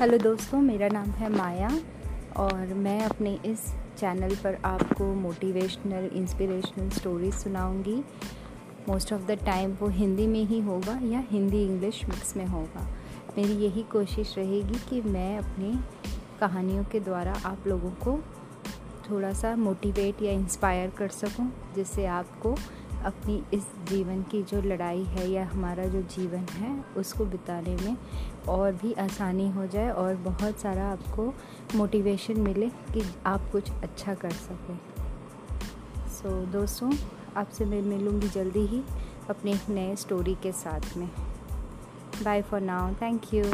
Hello दोस्तों, मेरा नाम है माया और मैं अपने इस चैनल पर आपको मोटिवेशनल इंस्पिरेशनल स्टोरीज सुनाऊँगी। मोस्ट ऑफ़ द टाइम वो हिंदी में ही होगा या हिंदी इंग्लिश मिक्स में होगा। मेरी यही कोशिश रहेगी कि मैं अपनी कहानियों के द्वारा आप लोगों को थोड़ा सा मोटिवेट या इंस्पायर कर सकूँ, जिससे आपको अपनी इस जीवन की जो लड़ाई है या हमारा जो जीवन है उसको बिताने में और भी आसानी हो जाए और बहुत सारा आपको मोटिवेशन मिले कि आप कुछ अच्छा कर सकें। सो so, दोस्तों आपसे मैं मिलूँगी जल्दी ही अपने नए स्टोरी के साथ में। Bye for now thank you